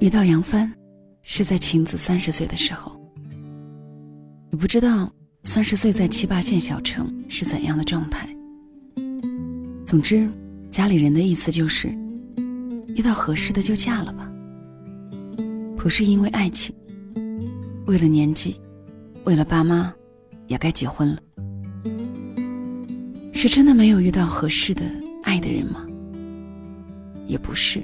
遇到杨帆，是在晴子三十岁的时候。你不知道三十岁在七八线小城是怎样的状态。总之，家里人的意思就是，遇到合适的就嫁了吧。不是因为爱情，为了年纪，为了爸妈，也该结婚了。是真的没有遇到合适的爱的人吗？也不是。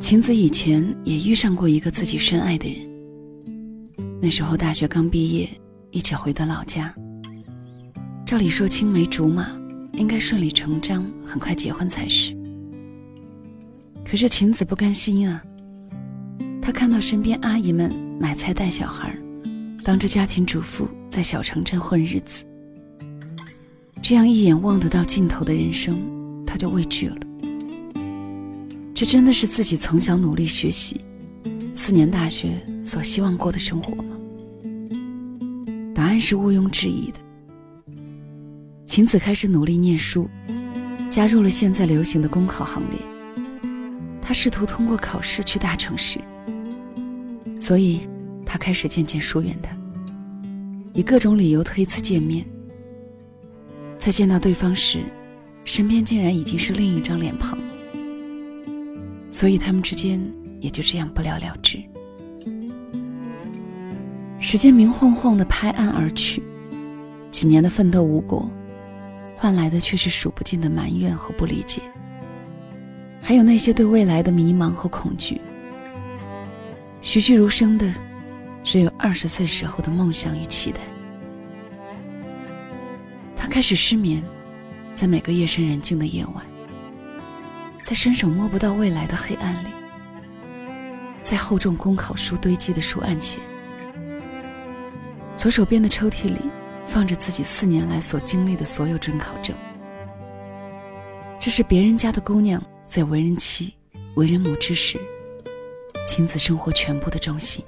晴子以前也遇上过一个自己深爱的人。那时候大学刚毕业，一起回的老家。照理说青梅竹马，应该顺理成章，很快结婚才是。可是晴子不甘心啊。她看到身边阿姨们买菜带小孩，当着家庭主妇在小城镇混日子，这样一眼望得到尽头的人生，她就畏惧了。这真的是自己从小努力学习，四年大学所希望过的生活吗？答案是毋庸置疑的。晴子开始努力念书，加入了现在流行的公考行列。他试图通过考试去大城市，所以他开始渐渐疏远他，以各种理由推辞见面。在见到对方时，身边竟然已经是另一张脸庞。所以他们之间也就这样不了了之。时间明晃晃的拍案而去，几年的奋斗无果，换来的却是数不尽的埋怨和不理解，还有那些对未来的迷茫和恐惧。栩栩如生的，只有二十岁时候的梦想与期待。他开始失眠，在每个夜深人静的夜晚。在伸手摸不到未来的黑暗里，在厚重公考书堆积的书案前，左手边的抽屉里放着自己四年来所经历的所有准考证。这是别人家的姑娘在为人妻、为人母之时，亲子生活全部的重心。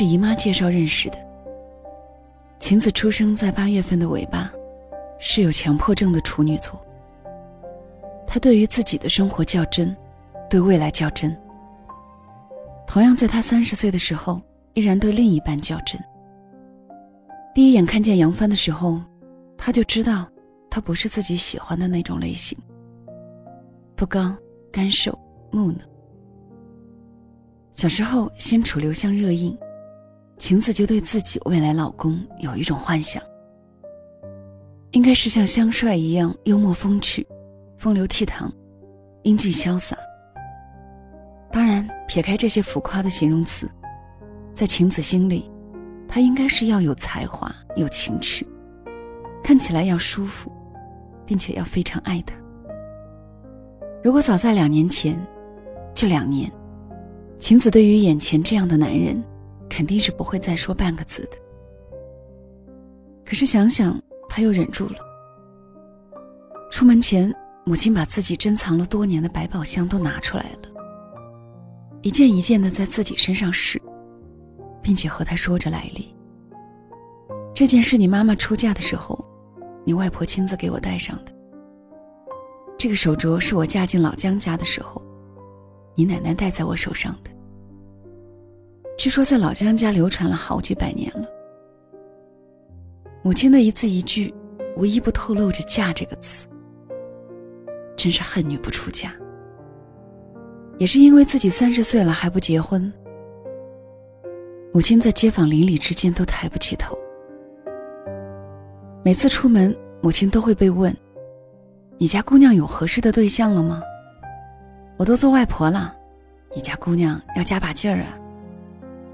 是姨妈介绍认识的。晴子出生在八月份的尾巴，是有强迫症的处女座。她对于自己的生活较真，对未来较真。同样，在她三十岁的时候，依然对另一半较真。第一眼看见杨帆的时候，她就知道他不是自己喜欢的那种类型。不高，干瘦，木讷。小时候，先处留香热映，晴子就对自己未来老公有一种幻想，应该是像香帅一样幽默风趣、风流倜傥、英俊潇洒。当然，撇开这些浮夸的形容词，在晴子心里，他应该是要有才华、有情趣，看起来要舒服，并且要非常爱他。如果早在两年前，就两年。晴子对于眼前这样的男人，肯定是不会再说半个字的。可是想想，他又忍住了。出门前，母亲把自己珍藏了多年的百宝箱都拿出来了，一件一件的在自己身上试，并且和他说着来历。这件是你妈妈出嫁的时候，你外婆亲自给我戴上的。这个手镯是我嫁进老姜家的时候。你奶奶戴在我手上的，据说在老姜家流传了好几百年了。母亲的一字一句，无一不透露着“嫁”这个词。真是恨女不出嫁。也是因为自己三十岁了还不结婚，母亲在街坊邻里之间都抬不起头。每次出门，母亲都会被问：“你家姑娘有合适的对象了吗？”我都做外婆了，你家姑娘要加把劲儿啊！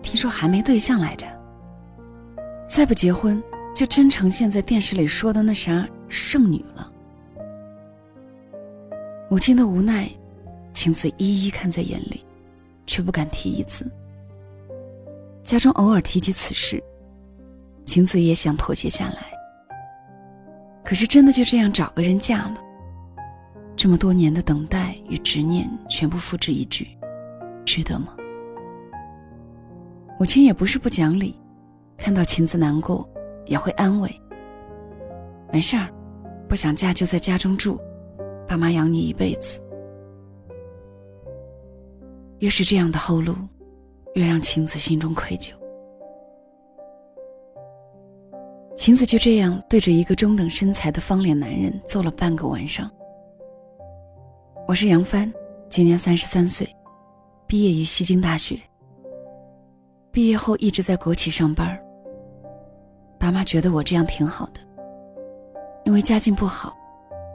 听说还没对象来着。再不结婚，就真成现在电视里说的那啥剩女了。母亲的无奈，晴子一一看在眼里，却不敢提一字。家中偶尔提及此事，晴子也想妥协下来。可是真的就这样找个人嫁了？这么多年的等待与执念，全部付之一炬，值得吗？母亲也不是不讲理，看到晴子难过，也会安慰。没事儿，不想嫁就在家中住，爸妈养你一辈子。越是这样的后路，越让晴子心中愧疚。晴子就这样对着一个中等身材的方脸男人坐了半个晚上。我是杨帆，今年三十三岁，毕业于西京大学。毕业后一直在国企上班。爸妈觉得我这样挺好的，因为家境不好，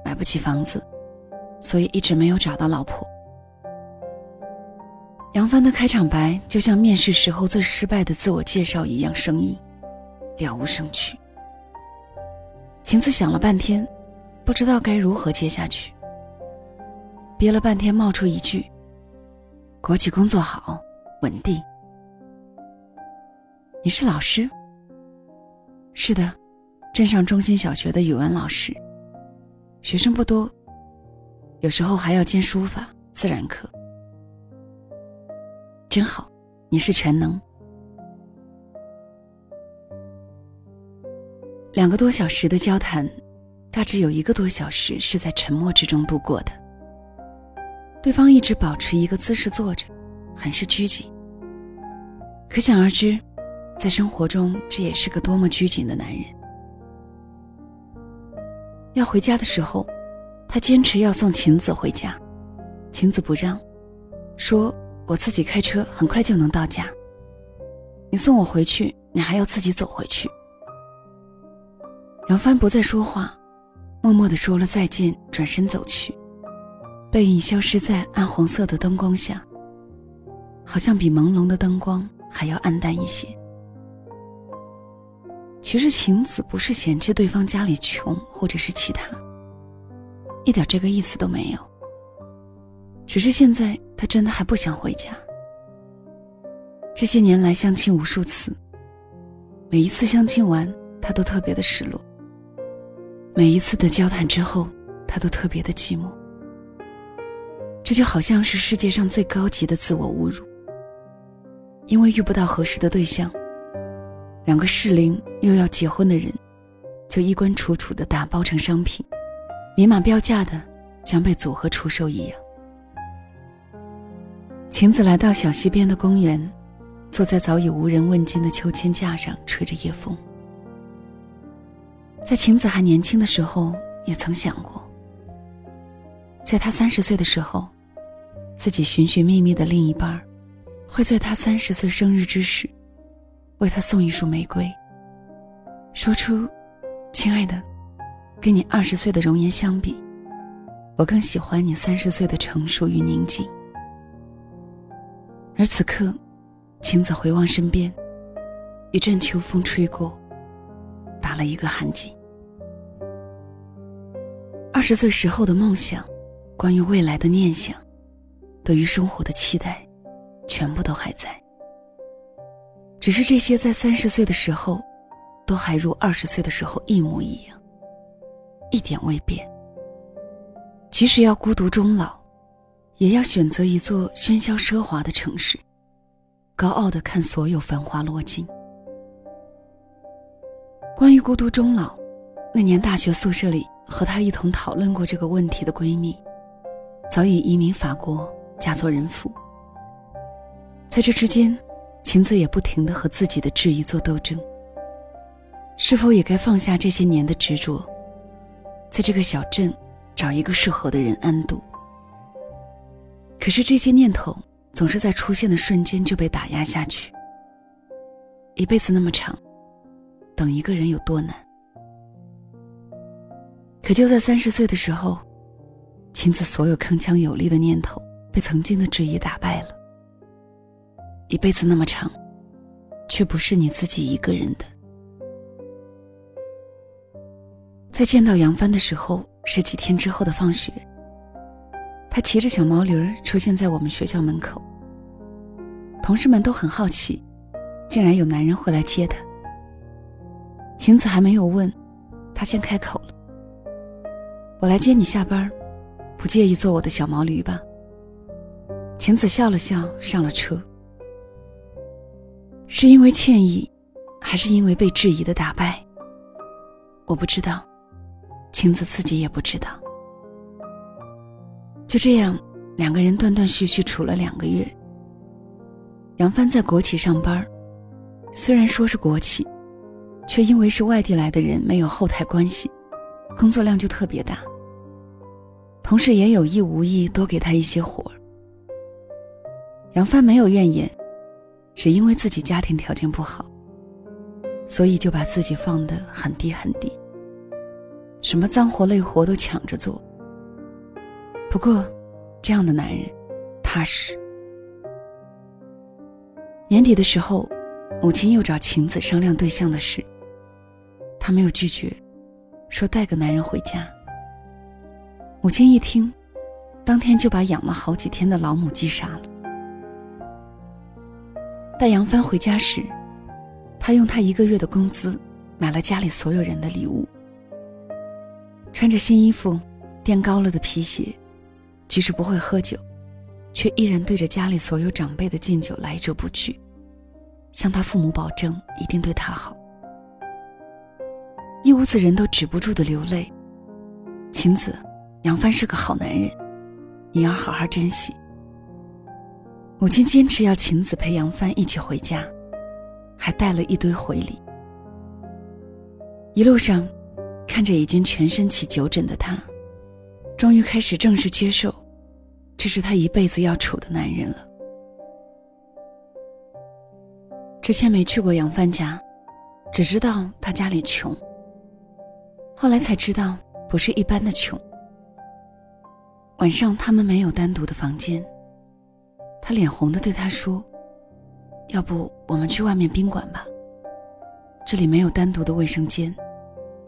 买不起房子，所以一直没有找到老婆。杨帆的开场白就像面试时候最失败的自我介绍一样生硬，了无生趣。晴子想了半天，不知道该如何接下去，憋了半天冒出一句：“国企工作好，稳定。”你是老师？是的，镇上中心小学的语文老师。学生不多，有时候还要兼书法、自然课。真好，你是全能。两个多小时的交谈，大致有一个多小时是在沉默之中度过的。对方一直保持一个姿势坐着，很是拘谨。可想而知。在生活中，这也是个多么拘谨的男人。要回家的时候，他坚持要送晴子回家，晴子不让，说我自己开车，很快就能到家。你送我回去，你还要自己走回去。杨帆不再说话，默默的说了再见，转身走去，背影消失在暗红色的灯光下，好像比朦胧的灯光还要暗淡一些。其实晴子不是嫌弃对方家里穷，或者是其他，一点这个意思都没有。只是现在他真的还不想回家。这些年来相亲无数次，每一次相亲完，他都特别的失落。每一次的交谈之后，他都特别的寂寞。这就好像是世界上最高级的自我侮辱，因为遇不到合适的对象。两个适龄又要结婚的人，就衣冠楚楚的打包成商品，明码标价的将被组合出售一样。晴子来到小溪边的公园，坐在早已无人问津的秋千架上，吹着夜风。在晴子还年轻的时候，也曾想过，在她三十岁的时候，自己寻寻觅觅的另一半，会在她三十岁生日之时。为他送一束玫瑰，说出：“亲爱的，跟你二十岁的容颜相比，我更喜欢你三十岁的成熟与宁静。”而此刻，晴子回望身边，一阵秋风吹过，打了一个寒噤。二十岁时候的梦想，关于未来的念想，对于生活的期待，全部都还在。只是这些在三十岁的时候，都还如二十岁的时候一模一样，一点未变。即使要孤独终老，也要选择一座喧嚣奢华的城市，高傲的看所有繁华落尽。关于孤独终老，那年大学宿舍里和她一同讨论过这个问题的闺蜜，早已移民法国，嫁作人妇。在这之间。晴子也不停的和自己的质疑做斗争。是否也该放下这些年的执着，在这个小镇找一个适合的人安度？可是这些念头总是在出现的瞬间就被打压下去。一辈子那么长，等一个人有多难？可就在三十岁的时候，晴子所有铿锵有力的念头被曾经的质疑打败了。一辈子那么长，却不是你自己一个人的。在见到杨帆的时候，是几天之后的放学。他骑着小毛驴出现在我们学校门口。同事们都很好奇，竟然有男人会来接他。晴子还没有问，他先开口了：“我来接你下班，不介意坐我的小毛驴吧？”晴子笑了笑，上了车。是因为歉意，还是因为被质疑的打败？我不知道，晴子自己也不知道。就这样，两个人断断续续处了两个月。杨帆在国企上班，虽然说是国企，却因为是外地来的人，没有后台关系，工作量就特别大。同事也有意无意多给他一些活儿。杨帆没有怨言，只因为自己家庭条件不好，所以就把自己放得很低很低。什么脏活累活都抢着做。不过，这样的男人踏实。年底的时候，母亲又找晴子商量对象的事。他没有拒绝，说带个男人回家。母亲一听，当天就把养了好几天的老母鸡杀了。带杨帆回家时，他用他一个月的工资买了家里所有人的礼物。穿着新衣服，垫高了的皮鞋，即使不会喝酒，却依然对着家里所有长辈的敬酒来者不拒，向他父母保证一定对他好。一屋子人都止不住的流泪。晴子，杨帆是个好男人，你要好好珍惜。母亲坚持要晴子陪杨帆一起回家，还带了一堆回礼。一路上，看着已经全身起酒疹的他，终于开始正式接受，这是他一辈子要处的男人了。之前没去过杨帆家，只知道他家里穷。后来才知道，不是一般的穷。晚上他们没有单独的房间。他脸红的对他说：“要不我们去外面宾馆吧，这里没有单独的卫生间，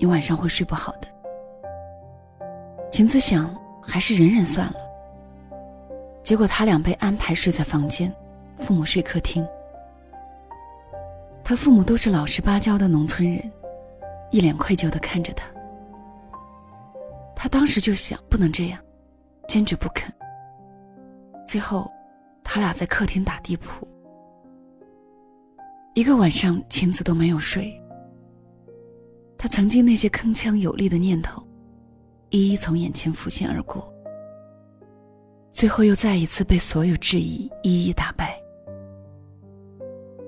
你晚上会睡不好的。”晴子想，还是忍忍算了。结果他俩被安排睡在房间，父母睡客厅。他父母都是老实巴交的农村人，一脸愧疚的看着他。他当时就想，不能这样，坚决不肯。最后。他俩在客厅打地铺，一个晚上，晴子都没有睡。他曾经那些铿锵有力的念头，一一从眼前浮现而过，最后又再一次被所有质疑一一打败。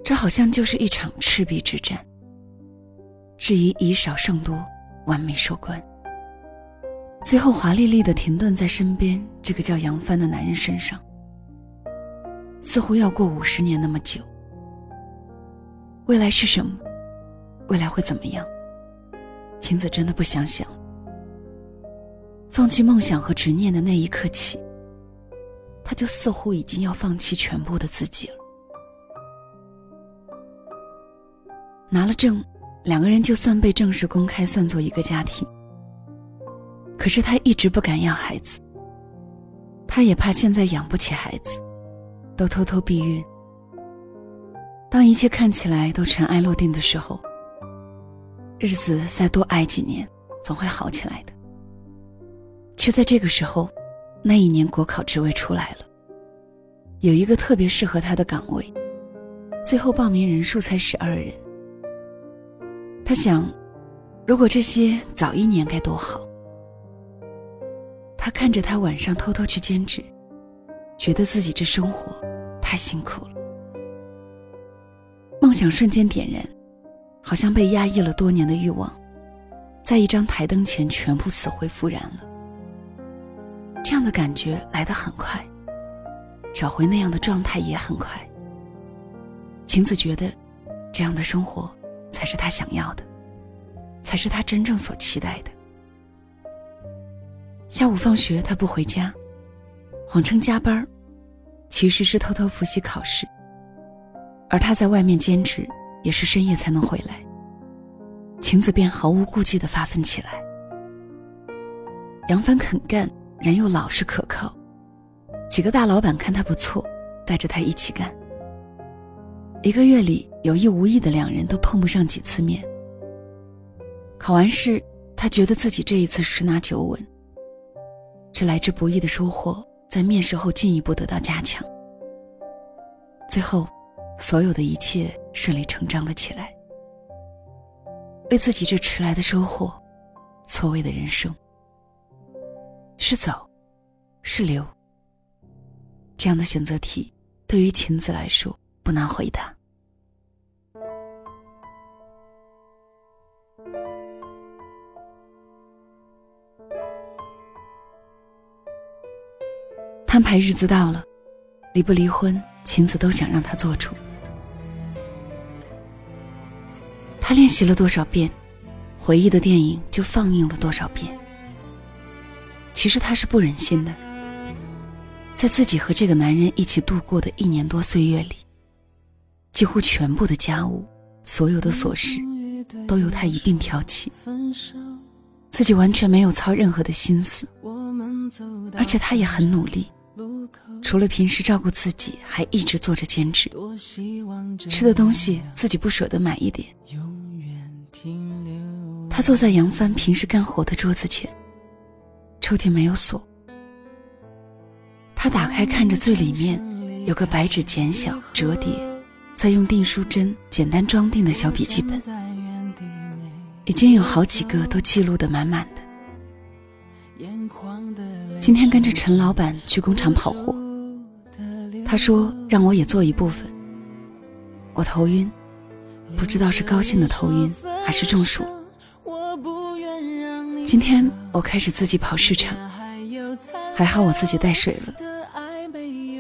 这好像就是一场赤壁之战。质疑以少胜多，完美收官。最后华丽丽的停顿在身边这个叫杨帆的男人身上。似乎要过五十年那么久。未来是什么？未来会怎么样？晴子真的不想想。放弃梦想和执念的那一刻起，他就似乎已经要放弃全部的自己了。拿了证，两个人就算被正式公开算作一个家庭。可是他一直不敢要孩子，他也怕现在养不起孩子。都偷偷避孕。当一切看起来都尘埃落定的时候，日子再多挨几年，总会好起来的。却在这个时候，那一年国考职位出来了，有一个特别适合他的岗位，最后报名人数才十二人。他想，如果这些早一年该多好。他看着他晚上偷偷去兼职。觉得自己这生活太辛苦了，梦想瞬间点燃，好像被压抑了多年的欲望，在一张台灯前全部死灰复燃了。这样的感觉来得很快，找回那样的状态也很快。晴子觉得，这样的生活才是他想要的，才是他真正所期待的。下午放学，他不回家。谎称加班其实是偷偷复习考试。而他在外面兼职，也是深夜才能回来。晴子便毫无顾忌地发奋起来。杨帆肯干，人又老实可靠，几个大老板看他不错，带着他一起干。一个月里有意无意的两人都碰不上几次面。考完试，他觉得自己这一次十拿九稳。这来之不易的收获。在面试后进一步得到加强。最后，所有的一切顺理成章了起来，为自己这迟来的收获，错位的人生。是走，是留。这样的选择题，对于晴子来说不难回答。摊牌日子到了，离不离婚，晴子都想让他做主。他练习了多少遍，回忆的电影就放映了多少遍。其实他是不忍心的，在自己和这个男人一起度过的一年多岁月里，几乎全部的家务，所有的琐事，都由他一并挑起，自己完全没有操任何的心思，而且他也很努力。除了平时照顾自己，还一直做着兼职。吃的东西自己不舍得买一点。他坐在杨帆平时干活的桌子前，抽屉没有锁。他打开看着最里面有个白纸剪小折叠，再用订书针简单装订的小笔记本，已经有好几个都记录的满满的。今天跟着陈老板去工厂跑货，他说让我也做一部分。我头晕，不知道是高兴的头晕还是中暑。今天我开始自己跑市场，还好我自己带水了，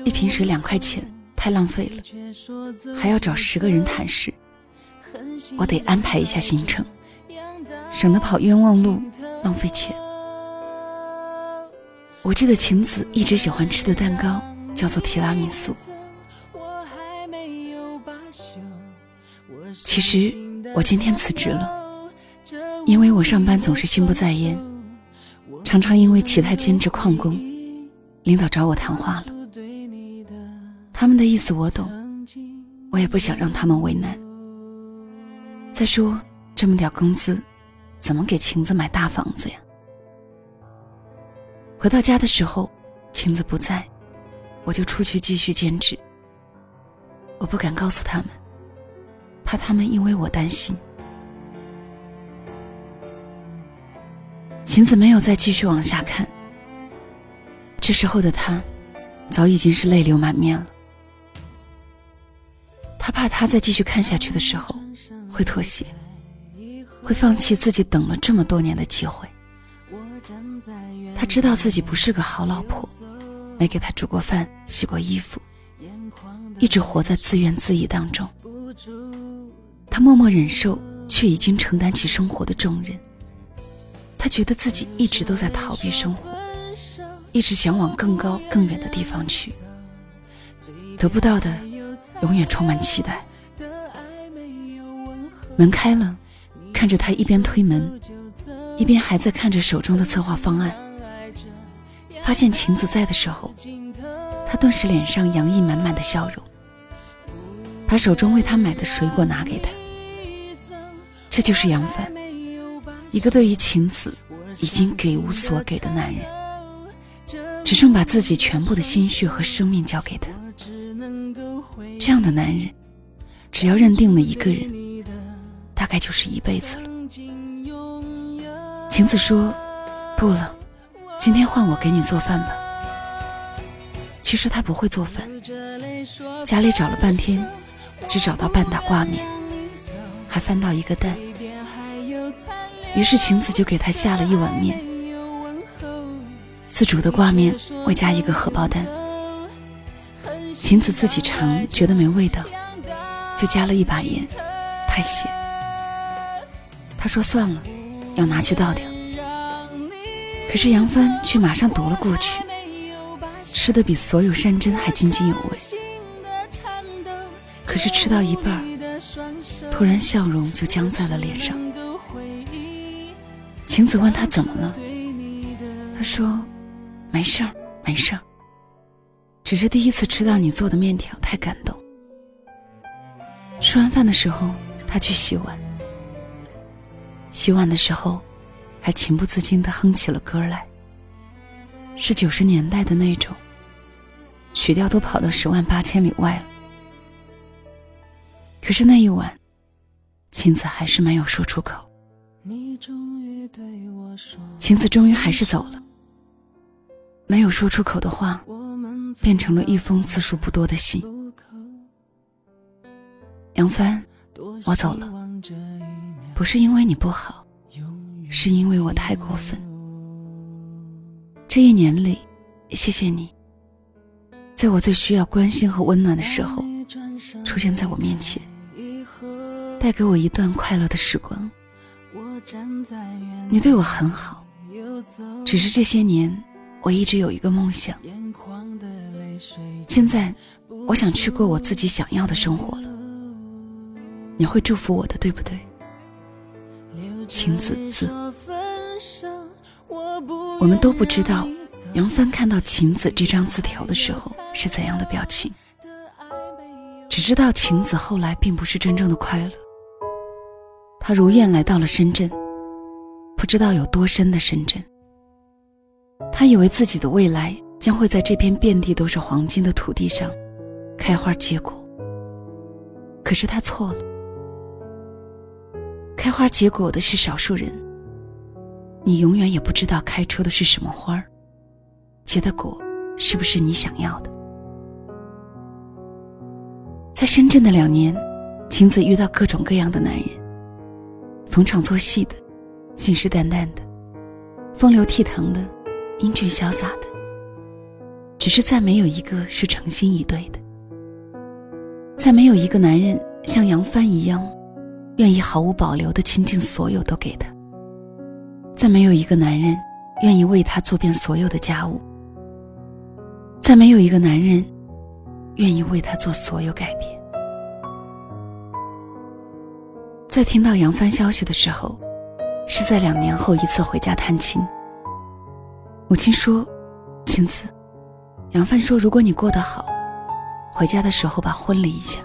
一瓶水两块钱，太浪费了，还要找十个人谈事，我得安排一下行程，省得跑冤枉路，浪费钱。我记得晴子一直喜欢吃的蛋糕叫做提拉米苏。其实我今天辞职了，因为我上班总是心不在焉，常常因为其他兼职旷工，领导找我谈话了。他们的意思我懂，我也不想让他们为难。再说这么点工资，怎么给晴子买大房子呀？回到家的时候，晴子不在，我就出去继续兼职。我不敢告诉他们，怕他们因为我担心。晴子没有再继续往下看。这时候的他，早已经是泪流满面了。他怕他再继续看下去的时候，会妥协，会放弃自己等了这么多年的机会。他知道自己不是个好老婆，没给他煮过饭、洗过衣服，一直活在自怨自艾当中。他默默忍受，却已经承担起生活的重任。他觉得自己一直都在逃避生活，一直想往更高更远的地方去，得不到的永远充满期待。门开了，看着他一边推门，一边还在看着手中的策划方案。发现晴子在的时候，他顿时脸上洋溢满满的笑容，把手中为他买的水果拿给他。这就是杨帆，一个对于晴子已经给无所给的男人，只剩把自己全部的心血和生命交给他。这样的男人，只要认定了一个人，大概就是一辈子了。晴子说：“不了。”今天换我给你做饭吧。其实他不会做饭，家里找了半天，只找到半打挂面，还翻到一个蛋。于是晴子就给他下了一碗面，自煮的挂面外加一个荷包蛋。晴子自己尝觉得没味道，就加了一把盐，太咸。他说算了，要拿去倒掉。可是杨帆却马上夺了过去，吃的比所有山珍还津津有味。可是吃到一半突然笑容就僵在了脸上。晴子问他怎么了，他说：“没事儿，没事儿，只是第一次吃到你做的面条，太感动。”吃完饭的时候，他去洗碗。洗碗的时候。还情不自禁地哼起了歌来，是九十年代的那种，曲调都跑到十万八千里外了。可是那一晚，晴子还是没有说出口。晴子终于还是走了，没有说出口的话，变成了一封字数不多的信。杨帆，我走了，不是因为你不好，是因为我太过分。这一年里，谢谢你，在我最需要关心和温暖的时候，出现在我面前，带给我一段快乐的时光。你对我很好，只是这些年，我一直有一个梦想。现在，我想去过我自己想要的生活了。你会祝福我的，对不对？晴子字。我们都不知道杨帆看到晴子这张字条的时候是怎样的表情，只知道晴子后来并不是真正的快乐。他如愿来到了深圳，不知道有多深的深圳。他以为自己的未来将会在这片遍地都是黄金的土地上开花结果，可是他错了。开花结果的是少数人，你永远也不知道开出的是什么花儿，结的果是不是你想要的。在深圳的两年，晴子遇到各种各样的男人，逢场作戏的，信誓旦旦的，风流倜傥的，英俊潇洒的，只是再没有一个是诚心以对的，再没有一个男人像杨帆一样。愿意毫无保留的倾尽所有都给他。再没有一个男人愿意为他做遍所有的家务。再没有一个男人愿意为他做所有改变。在听到杨帆消息的时候，是在两年后一次回家探亲。母亲说：“晴子，杨帆说，如果你过得好，回家的时候把婚离一下。”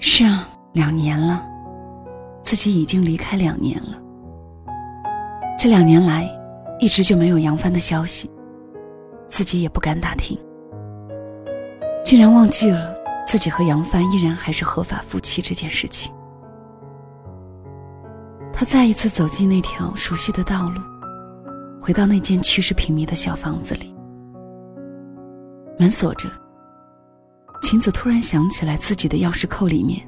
是啊。两年了，自己已经离开两年了。这两年来，一直就没有杨帆的消息，自己也不敢打听，竟然忘记了自己和杨帆依然还是合法夫妻这件事情。他再一次走进那条熟悉的道路，回到那间七十平米的小房子里，门锁着。晴子突然想起来，自己的钥匙扣里面。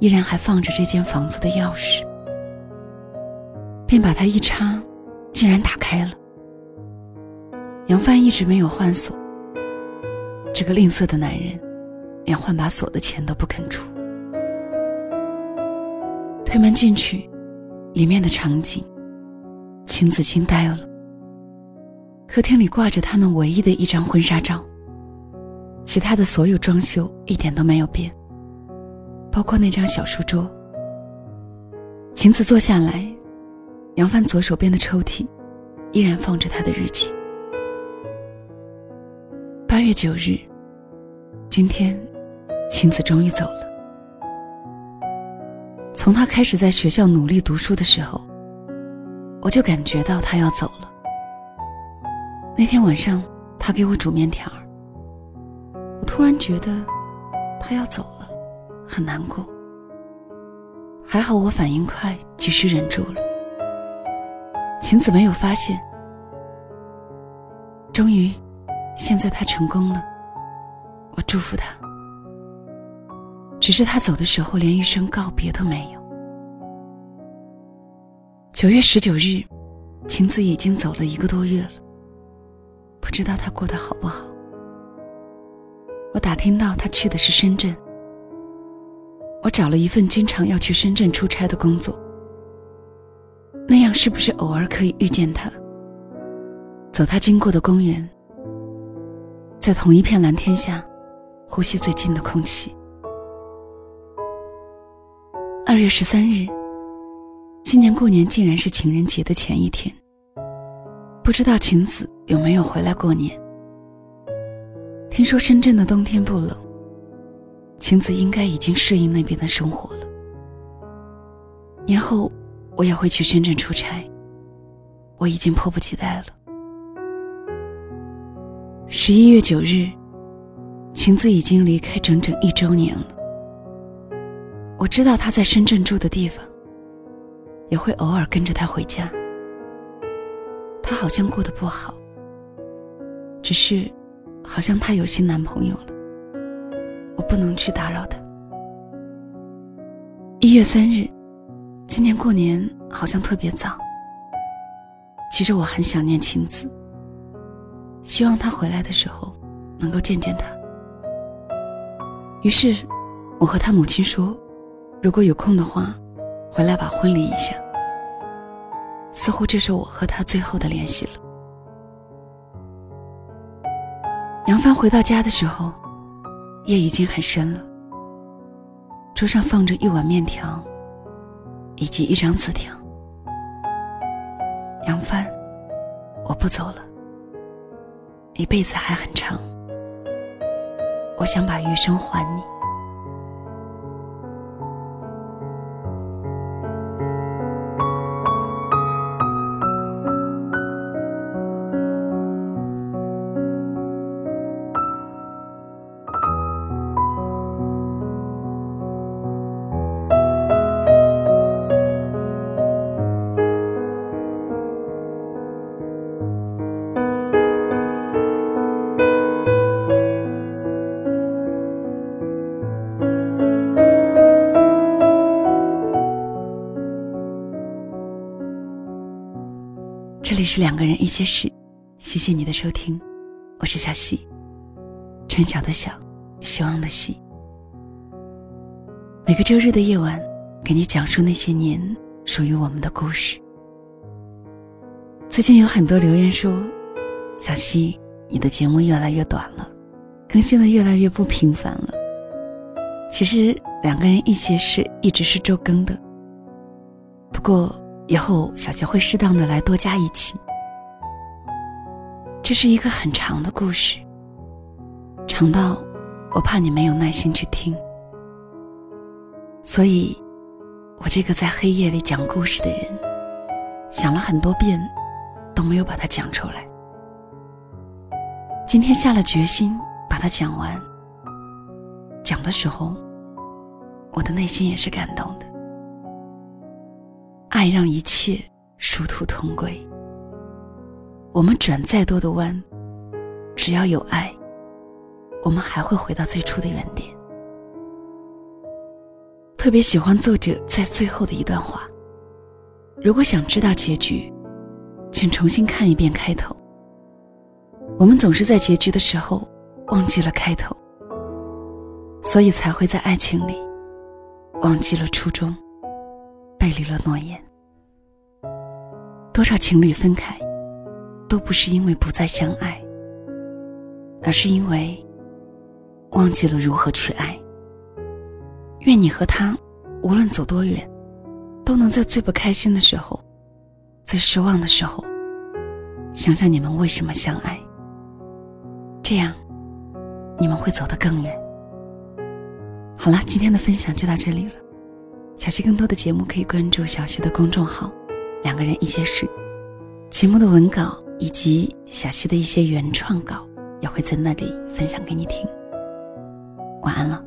依然还放着这间房子的钥匙，便把它一插，竟然打开了。杨帆一直没有换锁，这个吝啬的男人，连换把锁的钱都不肯出。推门进去，里面的场景，晴子惊呆了。客厅里挂着他们唯一的一张婚纱照，其他的所有装修一点都没有变。包括那张小书桌。晴子坐下来，杨帆左手边的抽屉依然放着他的日记。八月九日，今天，晴子终于走了。从他开始在学校努力读书的时候，我就感觉到他要走了。那天晚上，他给我煮面条我突然觉得他要走了。很难过，还好我反应快，及时忍住了。晴子没有发现。终于，现在他成功了，我祝福他。只是他走的时候连一声告别都没有。九月十九日，晴子已经走了一个多月了，不知道他过得好不好。我打听到他去的是深圳。我找了一份经常要去深圳出差的工作，那样是不是偶尔可以遇见他？走他经过的公园，在同一片蓝天下，呼吸最近的空气。二月十三日，今年过年竟然是情人节的前一天。不知道晴子有没有回来过年？听说深圳的冬天不冷。晴子应该已经适应那边的生活了。年后我也会去深圳出差，我已经迫不及待了。十一月九日，晴子已经离开整整一周年了。我知道他在深圳住的地方，也会偶尔跟着他回家。他好像过得不好，只是好像他有新男朋友了，我不能去打扰他。一月三日，今年过年好像特别早。其实我很想念晴子，希望他回来的时候能够见见他。于是，我和他母亲说，如果有空的话，回来把婚礼一下。似乎这是我和他最后的联系了。杨帆回到家的时候，夜已经很深了。桌上放着一碗面条，以及一张字条。杨帆，我不走了。一辈子还很长，我想把余生还你。里是两个人一些事，谢谢你的收听，我是小溪，春晓的晓，希望的希。每个周日的夜晚，给你讲述那些年属于我们的故事。最近有很多留言说，小溪，你的节目越来越短了，更新的越来越不频繁了。其实两个人一些事一直是周更的，不过。以后小杰会适当的来多加一期。这是一个很长的故事，长到我怕你没有耐心去听，所以，我这个在黑夜里讲故事的人，想了很多遍，都没有把它讲出来。今天下了决心把它讲完。讲的时候，我的内心也是感动的。爱让一切殊途同归。我们转再多的弯，只要有爱，我们还会回到最初的原点。特别喜欢作者在最后的一段话：如果想知道结局，请重新看一遍开头。我们总是在结局的时候忘记了开头，所以才会在爱情里忘记了初衷。背离了诺言，多少情侣分开，都不是因为不再相爱，而是因为忘记了如何去爱。愿你和他，无论走多远，都能在最不开心的时候、最失望的时候，想想你们为什么相爱。这样，你们会走得更远。好了，今天的分享就到这里了。小溪更多的节目可以关注小溪的公众号“两个人一些事”，节目的文稿以及小溪的一些原创稿也会在那里分享给你听。晚安了。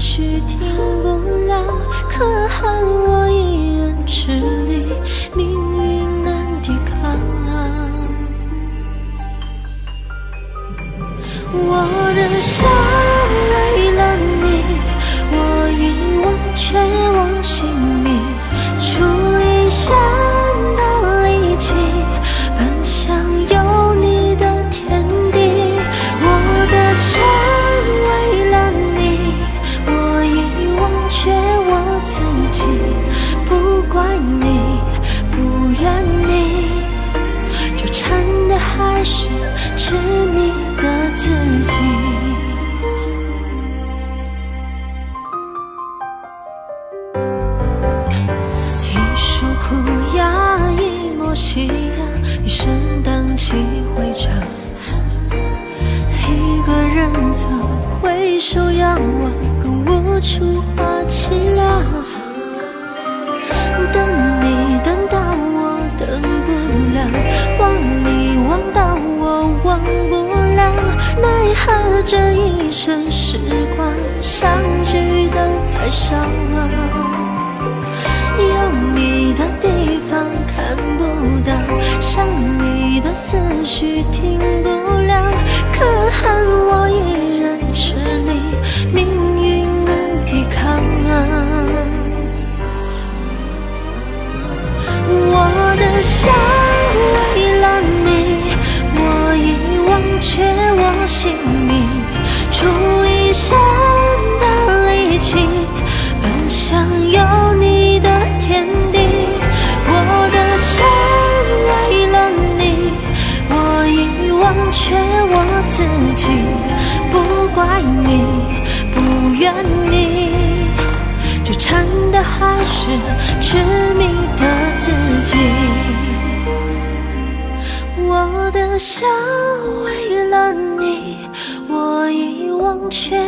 或许停不了，可恨我一人吃力，命运难抵抗。我的更无处话凄凉。等你等到我等不了，忘你忘到我忘不了，奈何这一生时光相聚的太少。有你的地方看不到，想你的思绪停不了，可恨我一人吃力，我的笑为了你，我已忘却我姓名，出一生是痴迷的自己。我的笑为了你，我已忘却